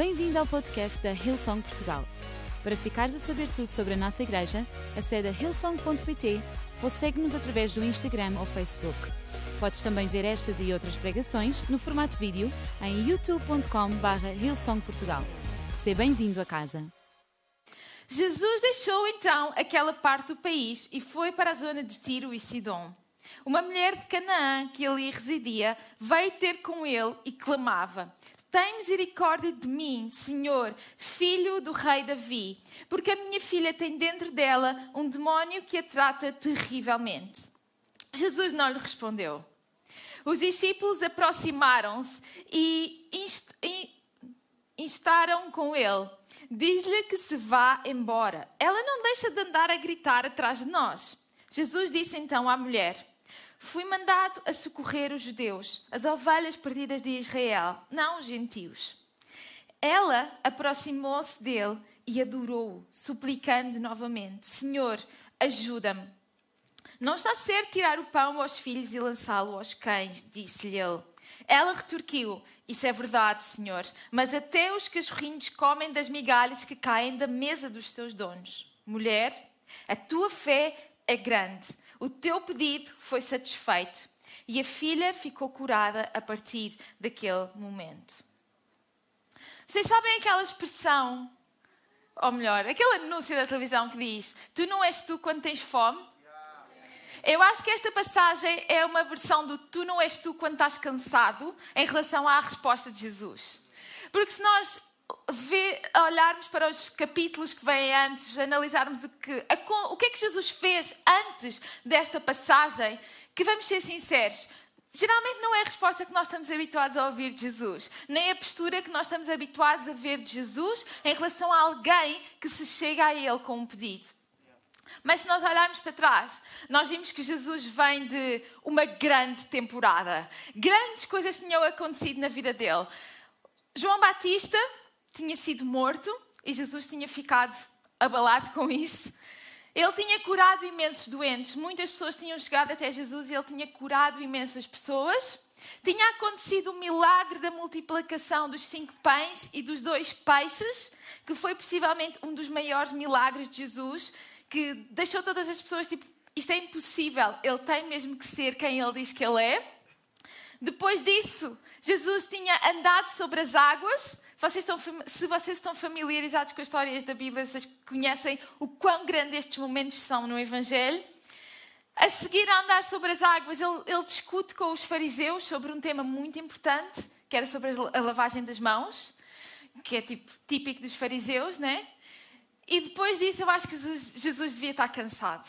Bem-vindo ao podcast da Hillsong Portugal. Para ficares a saber tudo sobre a nossa igreja, acede a hillsong.pt ou segue-nos através do Instagram ou Facebook. Podes também ver estas e outras pregações no formato vídeo em youtube.com.br hillsongportugal. Seja bem-vindo a casa. Jesus deixou então aquela parte do país e foi para a zona de Tiro e Sidom. Uma mulher de Canaã que ali residia veio ter com ele e clamava: Tem misericórdia de mim, Senhor, filho do rei Davi, porque a minha filha tem dentro dela um demónio que a trata terrivelmente. Jesus não lhe respondeu. Os discípulos aproximaram-se e instaram com ele. Diz-lhe que se vá embora. Ela não deixa de andar a gritar atrás de nós. Jesus disse então à mulher: Fui mandado a socorrer os judeus, as ovelhas perdidas de Israel, não os gentios. Ela aproximou-se dele e adorou-o, suplicando novamente: Senhor, ajuda-me. Não está certo tirar o pão aos filhos e lançá-lo aos cães, disse-lhe ele. Ela retorquiu: Isso é verdade, Senhor, mas até os cachorrinhos comem das migalhas que caem da mesa dos seus donos. Mulher, a tua fé é grande o teu pedido foi satisfeito. E a filha ficou curada a partir daquele momento. Vocês sabem aquela expressão, ou melhor, aquele anúncio da televisão que diz: Tu não és tu quando tens fome? Eu acho que esta passagem é uma versão do Tu não és tu quando estás cansado em relação à resposta de Jesus. Porque se nós ver, olharmos para os capítulos que vêm antes, analisarmos o que, a, o que é que Jesus fez antes desta passagem, que vamos ser sinceros, geralmente não é a resposta que nós estamos habituados a ouvir de Jesus, nem a postura que nós estamos habituados a ver de Jesus em relação a alguém que se chega a Ele com um pedido. Mas se nós olharmos para trás, nós vimos que Jesus vem de uma grande temporada. Grandes coisas tinham acontecido na vida dele. João Batista tinha sido morto e Jesus tinha ficado abalado com isso. Ele tinha curado imensos doentes, muitas pessoas tinham chegado até Jesus e ele tinha curado imensas pessoas. Tinha acontecido o milagre da multiplicação dos cinco pães e dos dois peixes, que foi possivelmente um dos maiores milagres de Jesus, que deixou todas as pessoas tipo: isto é impossível, ele tem mesmo que ser quem ele diz que ele é. Depois disso, Jesus tinha andado sobre as águas, vocês estão, se vocês estão familiarizados com as histórias da Bíblia, vocês conhecem o quão grandes estes momentos são no Evangelho. A seguir a andar sobre as águas, ele, ele discute com os fariseus sobre um tema muito importante, que era sobre a lavagem das mãos, que é tipo, típico dos fariseus, né? E depois disso, eu acho que Jesus, Jesus devia estar cansado.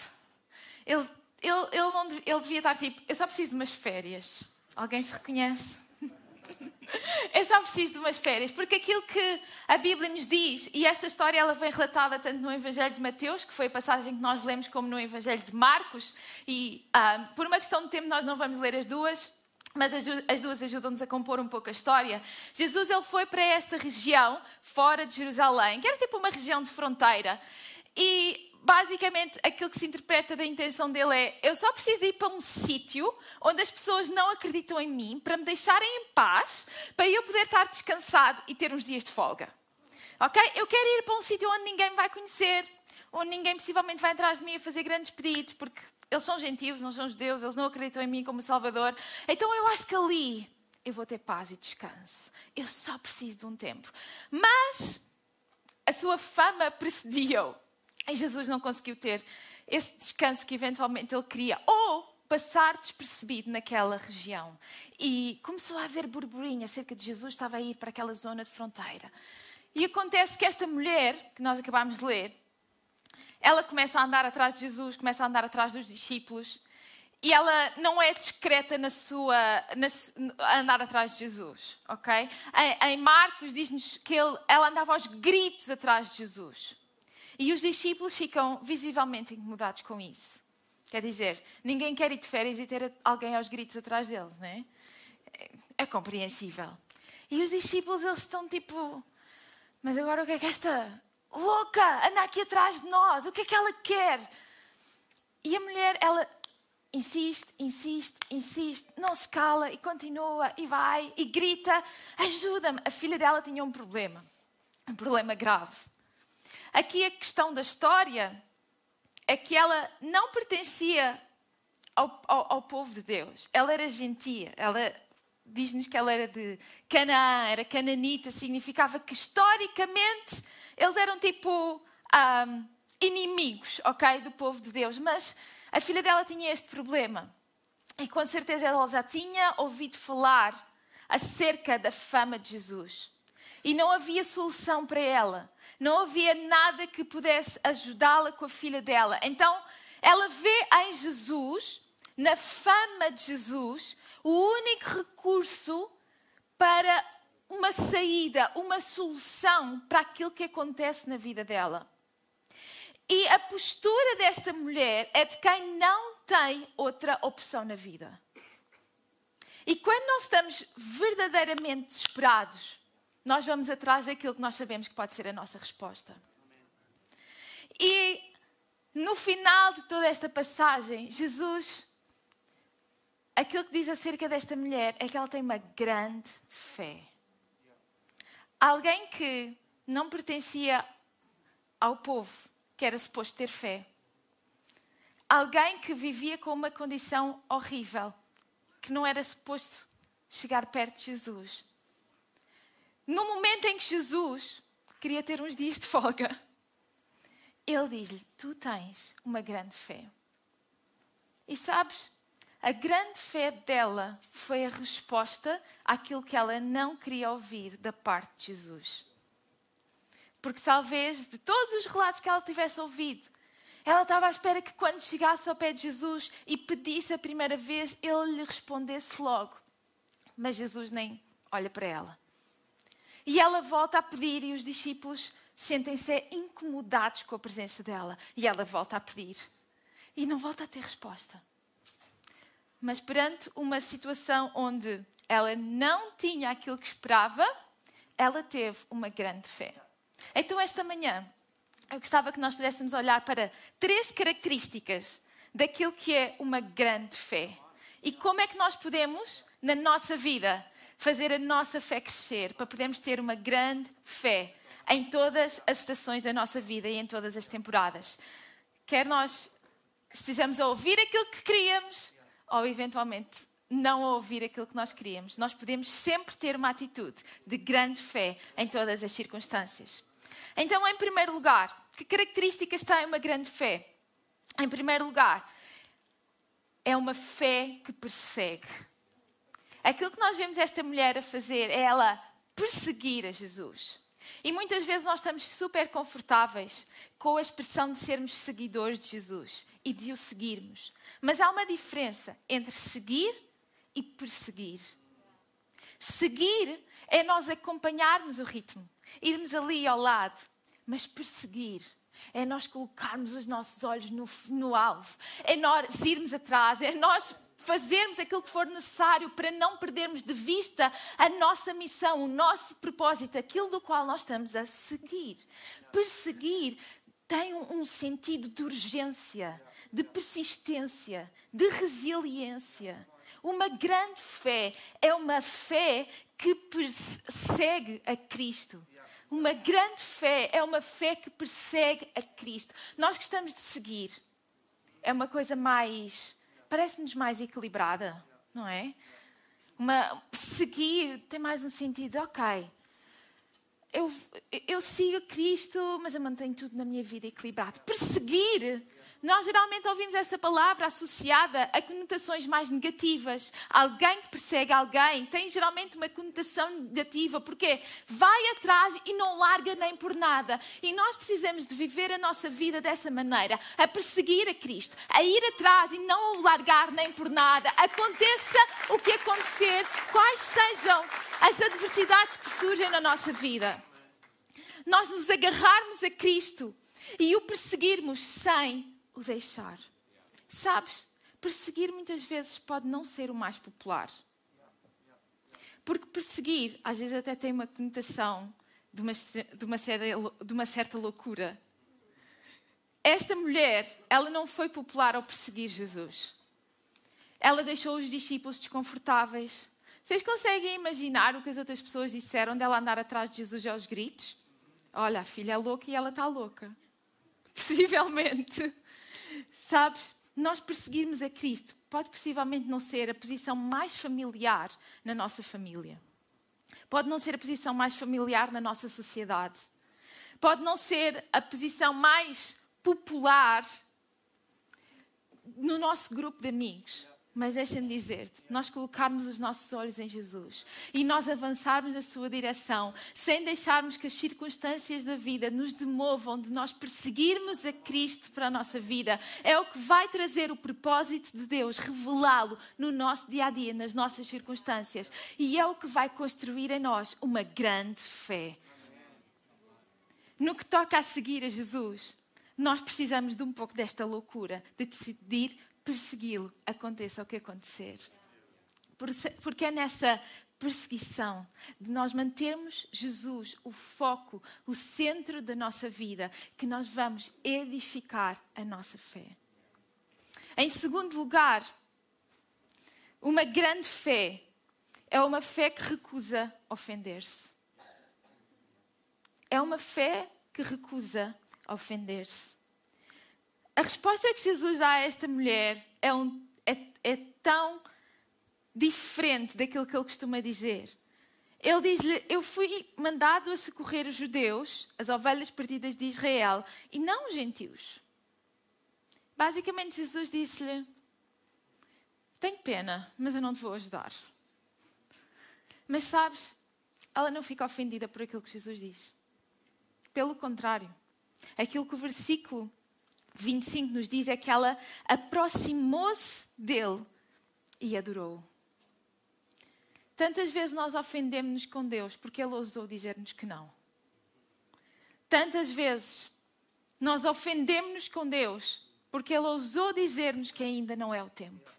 Ele, ele, ele, não, ele devia estar tipo, eu só preciso de umas férias. Alguém se reconhece? Eu só preciso de umas férias, porque aquilo que a Bíblia nos diz, e esta história ela vem relatada tanto no Evangelho de Mateus, que foi a passagem que nós lemos, como no Evangelho de Marcos, e ah, por uma questão de tempo nós não vamos ler as duas, mas as duas ajudam-nos a compor um pouco a história. Jesus ele foi para esta região, fora de Jerusalém, que era tipo uma região de fronteira, e basicamente aquilo que se interpreta da intenção dele é: eu só preciso ir para um sítio onde as pessoas não acreditam em mim, para me deixarem em paz, para eu poder estar descansado e ter uns dias de folga. Ok? Eu quero ir para um sítio onde ninguém me vai conhecer, onde ninguém possivelmente vai atrás de mim a fazer grandes pedidos, porque eles são gentios, não são judeus, eles não acreditam em mim como Salvador. Então eu acho que ali eu vou ter paz e descanso. Eu só preciso de um tempo. Mas a sua fama precedia-o. E Jesus não conseguiu ter esse descanso que eventualmente ele queria. Ou passar despercebido naquela região. E começou a haver burburinho acerca de Jesus estava a ir para aquela zona de fronteira. E acontece que esta mulher, que nós acabámos de ler, ela começa a andar atrás de Jesus, começa a andar atrás dos discípulos. E ela não é discreta na sua na, andar atrás de Jesus, ok? Em, em Marcos diz-nos que ele, ela andava aos gritos atrás de Jesus. E os discípulos ficam visivelmente incomodados com isso. Quer dizer, ninguém quer ir de férias e ter alguém aos gritos atrás deles, não é? É compreensível. E os discípulos, eles estão tipo, mas agora o que é que esta louca anda aqui atrás de nós? O que é que ela quer? E a mulher, ela insiste, insiste, insiste, não se cala e continua e vai e grita: ajuda-me. A filha dela tinha um problema. um problema grave. Aqui a questão da história é que ela não pertencia ao, ao, ao povo de Deus. Ela era gentia, ela diz-nos que ela era de Canaã, era cananita, significava que historicamente eles eram tipo um, inimigos, ok, do povo de Deus. Mas a filha dela tinha este problema. E com certeza ela já tinha ouvido falar acerca da fama de Jesus. E não havia solução para ela. Não havia nada que pudesse ajudá-la com a filha dela. Então, ela vê em Jesus, na fama de Jesus, o único recurso para uma saída, uma solução para aquilo que acontece na vida dela. E a postura desta mulher é de quem não tem outra opção na vida. E quando nós estamos verdadeiramente desesperados, nós vamos atrás daquilo que nós sabemos que pode ser a nossa resposta. E no final de toda esta passagem, Jesus, aquilo que diz acerca desta mulher é que ela tem uma grande fé. Alguém que não pertencia ao povo que era suposto ter fé. Alguém que vivia com uma condição horrível, que não era suposto chegar perto de Jesus. No momento em que Jesus queria ter uns dias de folga, ele diz-lhe: Tu tens uma grande fé. E sabes, a grande fé dela foi a resposta àquilo que ela não queria ouvir da parte de Jesus. Porque talvez de todos os relatos que ela tivesse ouvido, ela estava à espera que quando chegasse ao pé de Jesus e pedisse a primeira vez, ele lhe respondesse logo. Mas Jesus nem olha para ela. E ela volta a pedir e os discípulos sentem-se incomodados com a presença dela. E ela volta a pedir. E não volta a ter resposta. Mas perante uma situação onde ela não tinha aquilo que esperava, ela teve uma grande fé. Então, esta manhã, eu gostava que nós pudéssemos olhar para três características daquilo que é uma grande fé. E como é que nós podemos, na nossa vida, fazer a nossa fé crescer, para podermos ter uma grande fé em todas as estações da nossa vida e em todas as temporadas. Quer nós estejamos a ouvir aquilo que queríamos ou eventualmente não ouvir aquilo que nós queríamos, nós podemos sempre ter uma atitude de grande fé em todas as circunstâncias. Então, em primeiro lugar, que características tem uma grande fé? Em primeiro lugar, é uma fé que persegue. Aquilo que nós vemos esta mulher a fazer é ela perseguir a Jesus. E muitas vezes nós estamos super confortáveis com a expressão de sermos seguidores de Jesus e de o seguirmos. Mas há uma diferença entre seguir e perseguir. Seguir é nós acompanharmos o ritmo, irmos ali ao lado, mas perseguir é nós colocarmos os nossos olhos no, no alvo, é nós irmos atrás, é nós fazermos aquilo que for necessário para não perdermos de vista a nossa missão, o nosso propósito, aquilo do qual nós estamos a seguir. Perseguir tem um sentido de urgência, de persistência, de resiliência. Uma grande fé é uma fé que persegue a Cristo. Uma grande fé é uma fé que persegue a Cristo. Nós gostamos de seguir. É uma coisa mais. parece-nos mais equilibrada, não é? Uma, seguir tem mais um sentido, ok. Eu, eu sigo Cristo, mas eu mantenho tudo na minha vida equilibrado. Perseguir nós geralmente ouvimos essa palavra associada a conotações mais negativas. Alguém que persegue alguém tem geralmente uma conotação negativa, porque vai atrás e não larga nem por nada. E nós precisamos de viver a nossa vida dessa maneira, a perseguir a Cristo, a ir atrás e não o largar nem por nada. Aconteça o que acontecer, quais sejam as adversidades que surgem na nossa vida. Nós nos agarrarmos a Cristo e o perseguirmos sem o deixar. Sabes, perseguir muitas vezes pode não ser o mais popular. Porque perseguir, às vezes, até tem uma conotação de uma, de uma, de uma certa loucura. Esta mulher, ela não foi popular ao perseguir Jesus. Ela deixou os discípulos desconfortáveis. Vocês conseguem imaginar o que as outras pessoas disseram dela andar atrás de Jesus aos gritos? Olha, a filha é louca e ela está louca. Possivelmente. Sabes, nós perseguirmos a Cristo pode possivelmente não ser a posição mais familiar na nossa família. Pode não ser a posição mais familiar na nossa sociedade. Pode não ser a posição mais popular no nosso grupo de amigos. Mas deixa-me dizer-te, nós colocarmos os nossos olhos em Jesus e nós avançarmos na sua direção, sem deixarmos que as circunstâncias da vida nos demovam de nós perseguirmos a Cristo para a nossa vida, é o que vai trazer o propósito de Deus, revelá-lo no nosso dia a dia, nas nossas circunstâncias, e é o que vai construir em nós uma grande fé. No que toca a seguir a Jesus, nós precisamos de um pouco desta loucura, de decidir persegui-lo, aconteça o que acontecer. Porque é nessa perseguição de nós mantermos Jesus o foco, o centro da nossa vida, que nós vamos edificar a nossa fé. Em segundo lugar, uma grande fé é uma fé que recusa ofender-se. É uma fé que recusa ofender-se. A resposta que Jesus dá a esta mulher é, um, é, é tão diferente daquilo que ele costuma dizer. Ele diz-lhe: Eu fui mandado a socorrer os judeus, as ovelhas perdidas de Israel, e não os gentios. Basicamente, Jesus disse-lhe: Tenho pena, mas eu não te vou ajudar. Mas sabes, ela não fica ofendida por aquilo que Jesus diz. Pelo contrário, aquilo que o versículo 25 nos diz é que ela aproximou-se dele e adorou. Tantas vezes nós ofendemos-nos com Deus porque Ele ousou dizer-nos que não. Tantas vezes nós ofendemos-nos com Deus porque Ele ousou dizer-nos que ainda não é o tempo.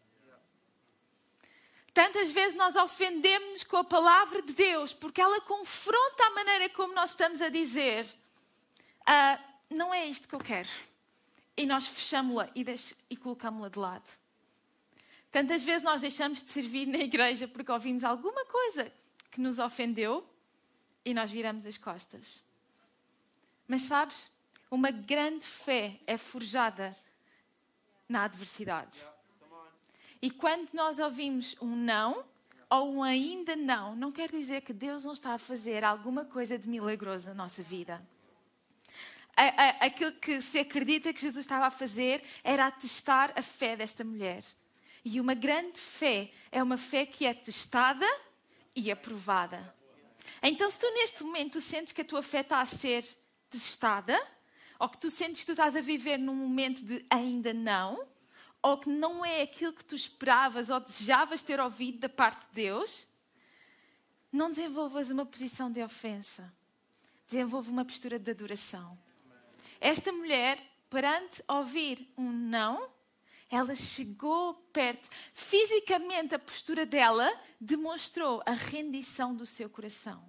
Tantas vezes nós ofendemos-nos com a palavra de Deus porque ela confronta a maneira como nós estamos a dizer: ah, Não é isto que eu quero e nós fechamos-la e, e colocamos-la de lado. Tantas vezes nós deixamos de servir na igreja porque ouvimos alguma coisa que nos ofendeu e nós viramos as costas. Mas sabes, uma grande fé é forjada na adversidade. E quando nós ouvimos um não ou um ainda não, não quer dizer que Deus não está a fazer alguma coisa de milagroso na nossa vida aquilo que se acredita que Jesus estava a fazer era a testar a fé desta mulher. E uma grande fé é uma fé que é testada e aprovada. Então, se tu neste momento sentes que a tua fé está a ser testada, ou que tu sentes que tu estás a viver num momento de ainda não, ou que não é aquilo que tu esperavas ou desejavas ter ouvido da parte de Deus, não desenvolvas uma posição de ofensa. Desenvolve uma postura de adoração. Esta mulher, perante ouvir um não, ela chegou perto. Fisicamente, a postura dela demonstrou a rendição do seu coração.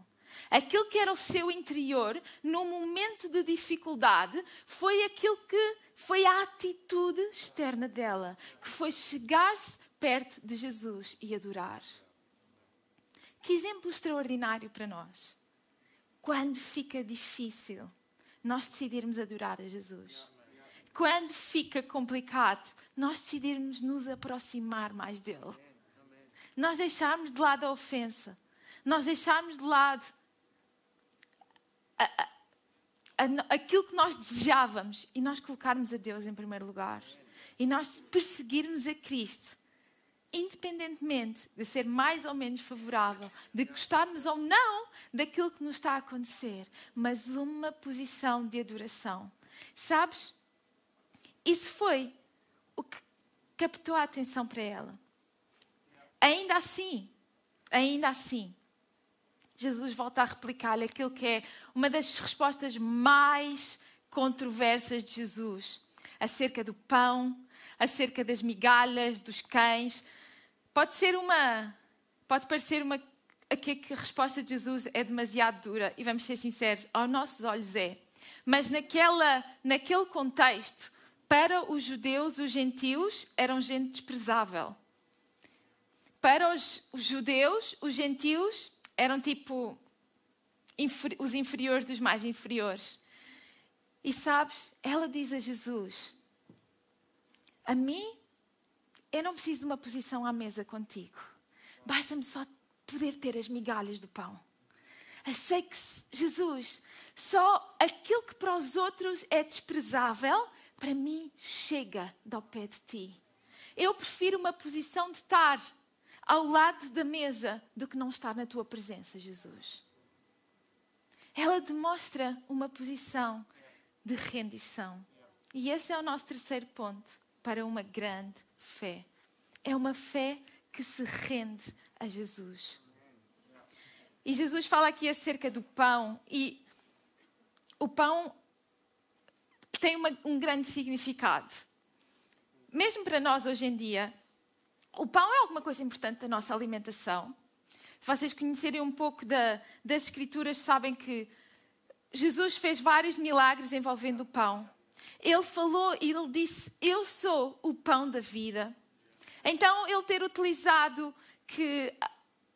Aquilo que era o seu interior, no momento de dificuldade, foi aquilo que foi a atitude externa dela, que foi chegar-se perto de Jesus e adorar. Que exemplo extraordinário para nós. Quando fica difícil, nós decidirmos adorar a Jesus. Quando fica complicado, nós decidirmos nos aproximar mais dele. Nós deixarmos de lado a ofensa. Nós deixarmos de lado a, a, a, aquilo que nós desejávamos e nós colocarmos a Deus em primeiro lugar. E nós perseguirmos a Cristo independentemente de ser mais ou menos favorável, de gostarmos ou não daquilo que nos está a acontecer, mas uma posição de adoração. Sabes? Isso foi o que captou a atenção para ela. Ainda assim, ainda assim, Jesus volta a replicar-lhe aquilo que é uma das respostas mais controversas de Jesus acerca do pão, acerca das migalhas, dos cães, Pode ser uma. Pode parecer uma. Aqui que a resposta de Jesus é demasiado dura, e vamos ser sinceros, aos nossos olhos é. Mas naquela, naquele contexto, para os judeus, os gentios eram gente desprezável. Para os, os judeus, os gentios eram tipo os inferiores dos mais inferiores. E sabes, ela diz a Jesus: A mim, eu não preciso de uma posição à mesa contigo. Basta-me só poder ter as migalhas do pão. Eu sei que, Jesus, só aquilo que para os outros é desprezável, para mim chega ao pé de ti. Eu prefiro uma posição de estar ao lado da mesa do que não estar na tua presença, Jesus. Ela demonstra uma posição de rendição. E esse é o nosso terceiro ponto para uma grande fé. É uma fé que se rende a Jesus. E Jesus fala aqui acerca do pão, e o pão tem uma, um grande significado. Mesmo para nós hoje em dia, o pão é alguma coisa importante da nossa alimentação. Se vocês conhecerem um pouco da, das Escrituras, sabem que Jesus fez vários milagres envolvendo o pão. Ele falou e ele disse: Eu sou o pão da vida. Então, ele ter utilizado que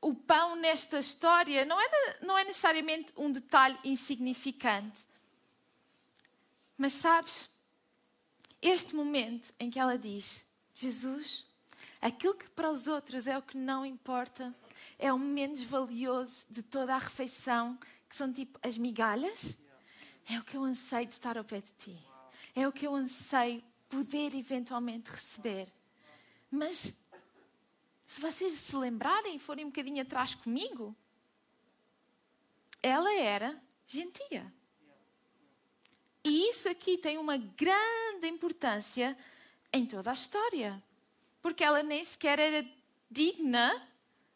o pão nesta história não é, não é necessariamente um detalhe insignificante. Mas sabes, este momento em que ela diz: Jesus, aquilo que para os outros é o que não importa, é o menos valioso de toda a refeição, que são tipo as migalhas, é o que eu anseio de estar ao pé de ti. É o que eu anseio poder eventualmente receber. Mas se vocês se lembrarem e forem um bocadinho atrás comigo, ela era gentia. E isso aqui tem uma grande importância em toda a história. Porque ela nem sequer era digna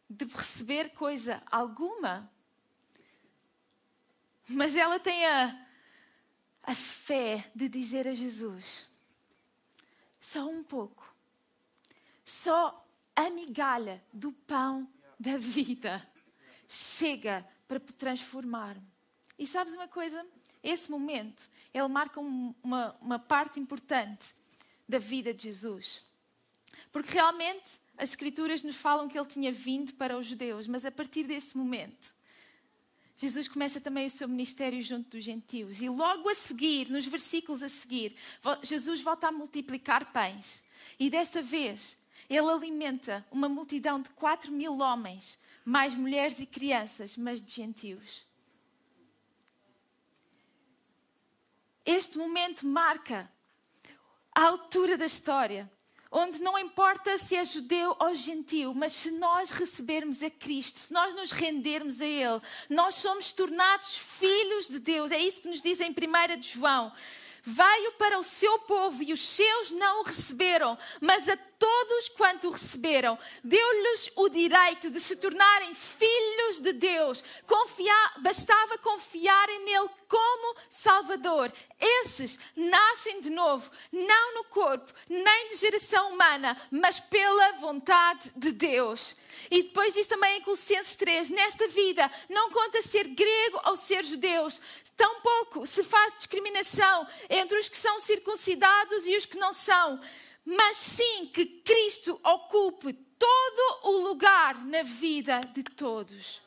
de receber coisa alguma. Mas ela tem a, a fé de dizer a Jesus: só um pouco, só a migalha do pão da vida chega para transformar-me. E sabes uma coisa? Esse momento, ele marca uma, uma parte importante da vida de Jesus. Porque realmente as Escrituras nos falam que ele tinha vindo para os judeus, mas a partir desse momento, Jesus começa também o seu ministério junto dos gentios. E logo a seguir, nos versículos a seguir, Jesus volta a multiplicar pães. E desta vez, ele alimenta uma multidão de 4 mil homens, mais mulheres e crianças, mas de gentios. Este momento marca a altura da história, onde não importa se é judeu ou gentil, mas se nós recebermos a Cristo, se nós nos rendermos a Ele, nós somos tornados filhos de Deus. É isso que nos diz em 1 de João. Veio para o seu povo e os seus não o receberam, mas a todos quanto o receberam, deu-lhes o direito de se tornarem filhos de Deus. Confiar, bastava confiarem nele como Salvador. Esses nascem de novo, não no corpo, nem de geração humana, mas pela vontade de Deus. E depois diz também em Colossenses 3: Nesta vida não conta ser grego ou ser judeus, tampouco se faz discriminação entre os que são circuncidados e os que não são mas sim que Cristo ocupe todo o lugar na vida de todos.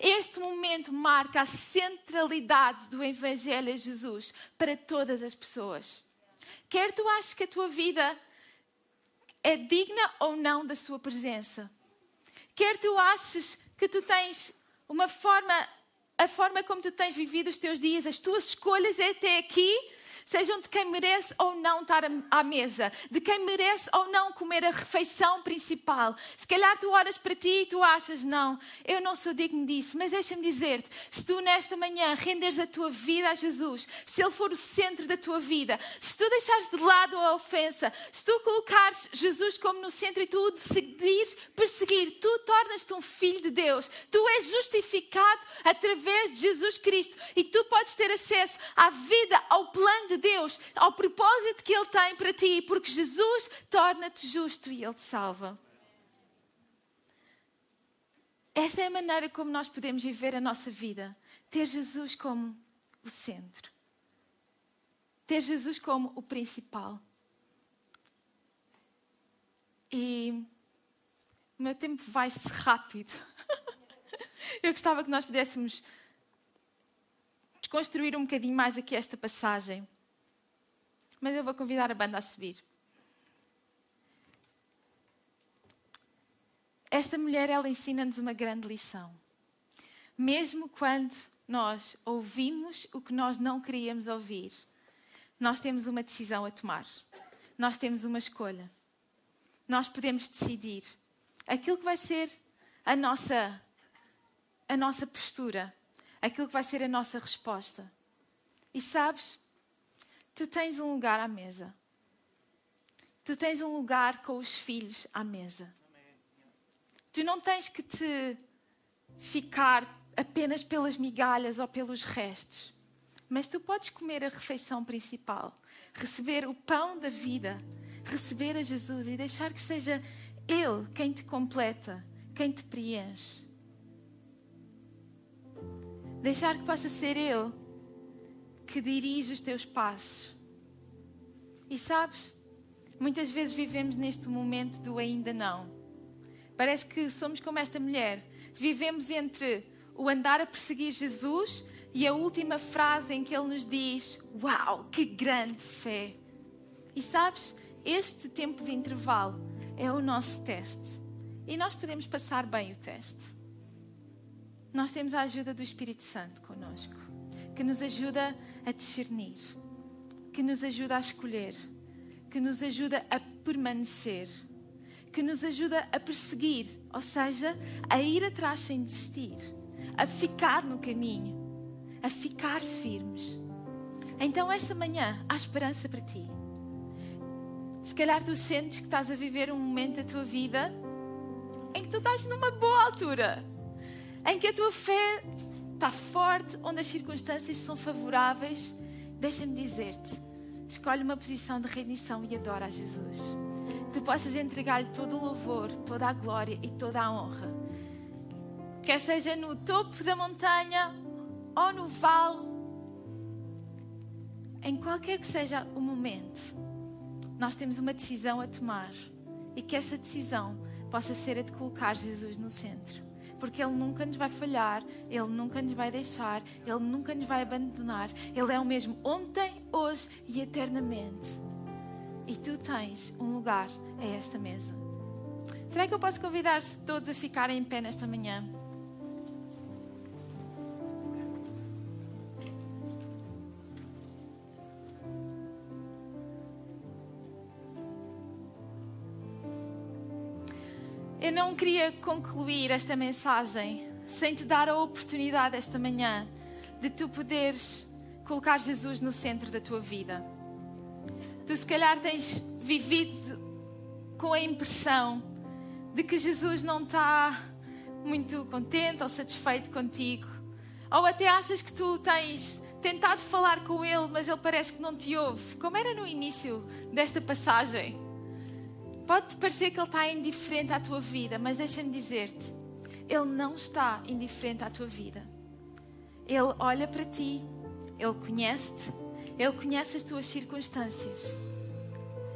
Este momento marca a centralidade do Evangelho a Jesus para todas as pessoas. Quer tu aches que a tua vida é digna ou não da sua presença. Quer tu aches que tu tens uma forma, a forma como tu tens vivido os teus dias, as tuas escolhas até aqui sejam de quem merece ou não estar à mesa, de quem merece ou não comer a refeição principal. Se calhar tu olhas para ti e tu achas, não, eu não sou digno disso, mas deixa-me dizer-te: se tu nesta manhã renderes a tua vida a Jesus, se Ele for o centro da tua vida, se tu deixares de lado a ofensa, se tu colocares Jesus como no centro e tu o decidires perseguir, tu tornas-te um filho de Deus, tu és justificado através de Jesus Cristo e tu podes ter acesso à vida, ao plano de de Deus, ao propósito que Ele tem para ti, porque Jesus torna-te justo e Ele te salva. Essa é a maneira como nós podemos viver a nossa vida. Ter Jesus como o centro. Ter Jesus como o principal. E o meu tempo vai-se rápido. Eu gostava que nós pudéssemos desconstruir um bocadinho mais aqui esta passagem. Mas eu vou convidar a banda a subir. Esta mulher, ela ensina-nos uma grande lição. Mesmo quando nós ouvimos o que nós não queríamos ouvir, nós temos uma decisão a tomar. Nós temos uma escolha. Nós podemos decidir aquilo que vai ser a nossa a nossa postura, aquilo que vai ser a nossa resposta. E sabes, tu tens um lugar à mesa. Tu tens um lugar com os filhos à mesa. Tu não tens que te ficar apenas pelas migalhas ou pelos restos, mas tu podes comer a refeição principal, receber o pão da vida, receber a Jesus e deixar que seja Ele quem te completa, quem te preenche. Deixar que possa ser Ele que dirige os teus passos. E sabes, muitas vezes vivemos neste momento do ainda não. Parece que somos como esta mulher. Vivemos entre o andar a perseguir Jesus e a última frase em que ele nos diz: Uau, que grande fé! E sabes, este tempo de intervalo é o nosso teste. E nós podemos passar bem o teste nós temos a ajuda do Espírito Santo conosco, que nos ajuda a discernir, que nos ajuda a escolher, que nos ajuda a permanecer, que nos ajuda a perseguir, ou seja, a ir atrás sem desistir, a ficar no caminho, a ficar firmes. Então, esta manhã, há esperança para ti. Se calhar tu sentes que estás a viver um momento da tua vida em que tu estás numa boa altura em que a tua fé está forte, onde as circunstâncias são favoráveis, deixa-me dizer-te: escolhe uma posição de rendição e adora a Jesus. Que tu possas entregar-lhe todo o louvor, toda a glória e toda a honra. Quer seja no topo da montanha ou no vale, em qualquer que seja o momento, nós temos uma decisão a tomar e que essa decisão possa ser a de colocar Jesus no centro porque Ele nunca nos vai falhar, Ele nunca nos vai deixar, Ele nunca nos vai abandonar. Ele é o mesmo ontem, hoje e eternamente. E tu tens um lugar a esta mesa. Será que eu posso convidar todos a ficarem em pé nesta manhã? Eu não queria concluir esta mensagem sem te dar a oportunidade esta manhã de tu poderes colocar Jesus no centro da tua vida. Tu, se calhar, tens vivido com a impressão de que Jesus não está muito contente ou satisfeito contigo, ou até achas que tu tens tentado falar com Ele, mas Ele parece que não te ouve, como era no início desta passagem. Pode parecer que Ele está indiferente à tua vida, mas deixa-me dizer-te: Ele não está indiferente à tua vida. Ele olha para ti, Ele conhece-te, Ele conhece as tuas circunstâncias.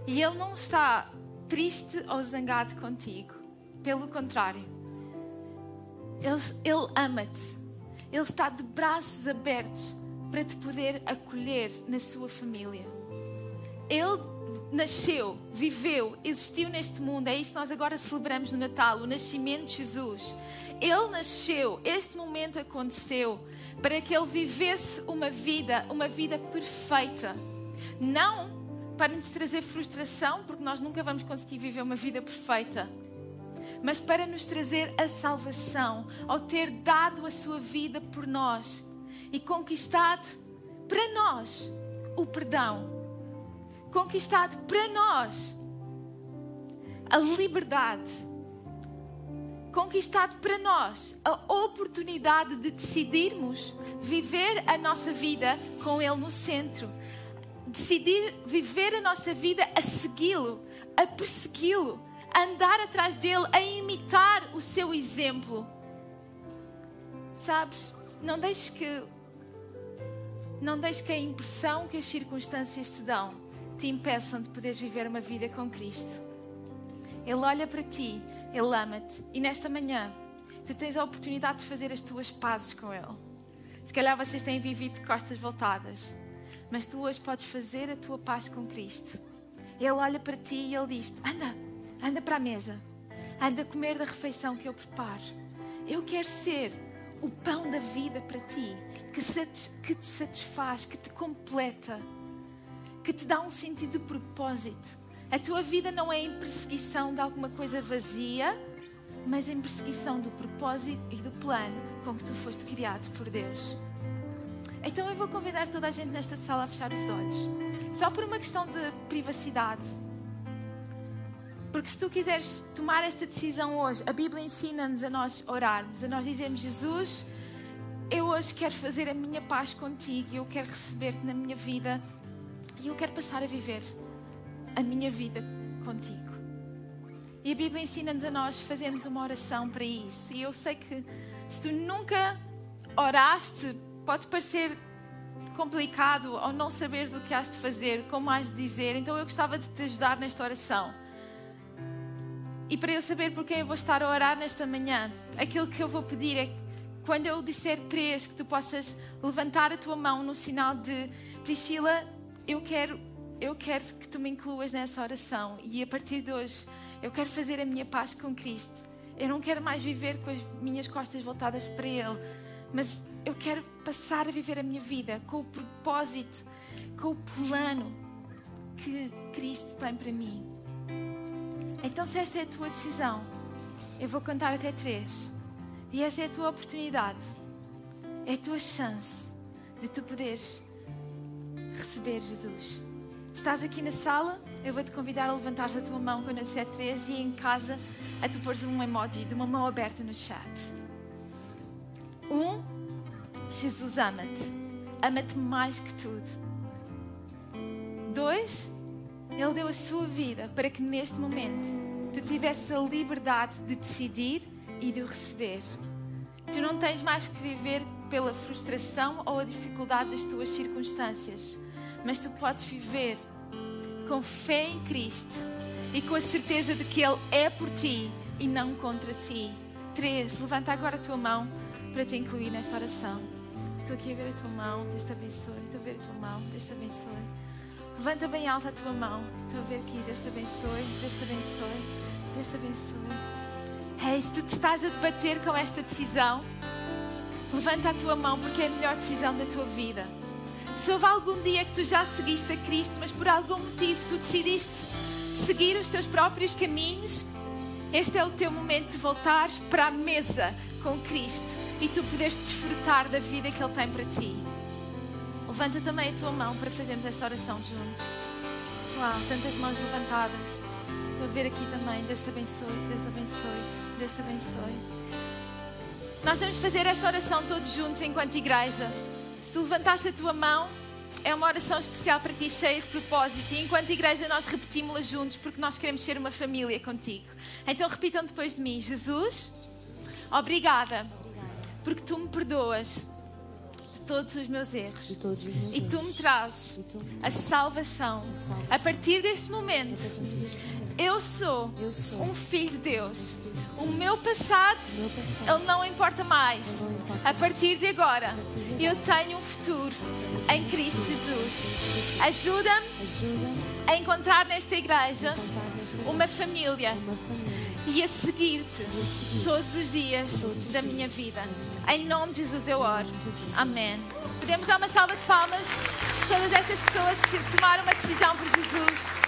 E Ele não está triste ou zangado contigo. Pelo contrário, Ele, ele ama-te. Ele está de braços abertos para te poder acolher na sua família. Ele nasceu, viveu, existiu neste mundo. É isso que nós agora celebramos no Natal, o nascimento de Jesus. Ele nasceu, este momento aconteceu para que ele vivesse uma vida, uma vida perfeita. Não para nos trazer frustração, porque nós nunca vamos conseguir viver uma vida perfeita. Mas para nos trazer a salvação, ao ter dado a sua vida por nós e conquistado para nós o perdão conquistado para nós. A liberdade, conquistado para nós a oportunidade de decidirmos viver a nossa vida com Ele no centro, decidir viver a nossa vida a segui-lo, a persegui-lo, a andar atrás dele, a imitar o seu exemplo. Sabes, não deixes que não deixes que a impressão que as circunstâncias te dão te impeçam de poderes viver uma vida com Cristo. Ele olha para ti, Ele ama-te e nesta manhã tu tens a oportunidade de fazer as tuas pazes com Ele. Se calhar vocês têm vivido de costas voltadas, mas tu hoje podes fazer a tua paz com Cristo. Ele olha para ti e ele diz: Anda, anda para a mesa, anda a comer da refeição que eu preparo. Eu quero ser o pão da vida para ti, que, que te satisfaz, que te completa, que te dá um sentido de propósito. A tua vida não é em perseguição de alguma coisa vazia, mas em perseguição do propósito e do plano com que tu foste criado por Deus. Então eu vou convidar toda a gente nesta sala a fechar os olhos, só por uma questão de privacidade. Porque se tu quiseres tomar esta decisão hoje, a Bíblia ensina-nos a nós orarmos, a nós dizemos: Jesus, eu hoje quero fazer a minha paz contigo, eu quero receber-te na minha vida e eu quero passar a viver a minha vida contigo. E a Bíblia ensina-nos a nós fazermos uma oração para isso. E eu sei que se tu nunca oraste, pode parecer complicado ou não saberes o que has de fazer, como has de dizer. Então eu gostava de te ajudar nesta oração. E para eu saber por quem eu vou estar a orar nesta manhã, aquilo que eu vou pedir é que quando eu disser três, que tu possas levantar a tua mão no sinal de Priscila, eu quero, eu quero que tu me incluas nessa oração. E a partir de hoje eu quero fazer a minha paz com Cristo. Eu não quero mais viver com as minhas costas voltadas para Ele, mas eu quero passar a viver a minha vida com o propósito, com o plano que Cristo tem para mim. Então, se esta é a tua decisão, eu vou contar até três. E essa é a tua oportunidade, é a tua chance de tu poderes receber Jesus. Estás aqui na sala, eu vou te convidar a levantar a tua mão quando eu disser três e em casa a tu pôres um emoji de uma mão aberta no chat. Um, Jesus ama-te. Ama-te mais que tudo. Dois, Ele deu a sua vida para que neste momento tu tivesses a liberdade de decidir e de receber. Tu não tens mais que viver pela frustração ou a dificuldade das tuas circunstâncias, mas tu podes viver com fé em Cristo e com a certeza de que Ele é por ti e não contra ti. Três, levanta agora a tua mão para te incluir nesta oração. Estou aqui a ver a tua mão, Deus te abençoe. Estou a ver a tua mão, Deus te abençoe. Levanta bem alta a tua mão. Estou a ver aqui, Deus te abençoe, Deus te abençoe, Deus te abençoe. Hey, se tu te estás a debater com esta decisão, levanta a tua mão porque é a melhor decisão da tua vida. Se houve algum dia que tu já seguiste a Cristo, mas por algum motivo tu decidiste seguir os teus próprios caminhos, este é o teu momento de voltar para a mesa com Cristo e tu poderes desfrutar da vida que Ele tem para ti. Levanta também a tua mão para fazermos esta oração juntos. Uau, tantas mãos levantadas. Estou a ver aqui também. Deus te abençoe, Deus te abençoe, Deus te abençoe. Nós vamos fazer esta oração todos juntos enquanto igreja. Se levantaste a tua mão, é uma oração especial para ti, cheia de propósito. E enquanto igreja, nós repetimos-la juntos porque nós queremos ser uma família contigo. Então repitam depois de mim: Jesus, obrigada, porque tu me perdoas de todos os meus erros. E tu me trazes a salvação. A partir deste momento, eu sou Eu sou um filho de Deus. O meu passado, meu passado. ele não importa mais. Não importa A partir de agora, partir de eu tenho um futuro em Cristo Jesus. Ajuda-me a encontrar nesta igreja encontrar uma família uma família e a seguir-te seguir todos os dias Todos da minha vida. Em nome de Jesus eu oro. Amém. Podemos dar uma salva de palmas a todas estas pessoas que tomaram uma decisão por Jesus.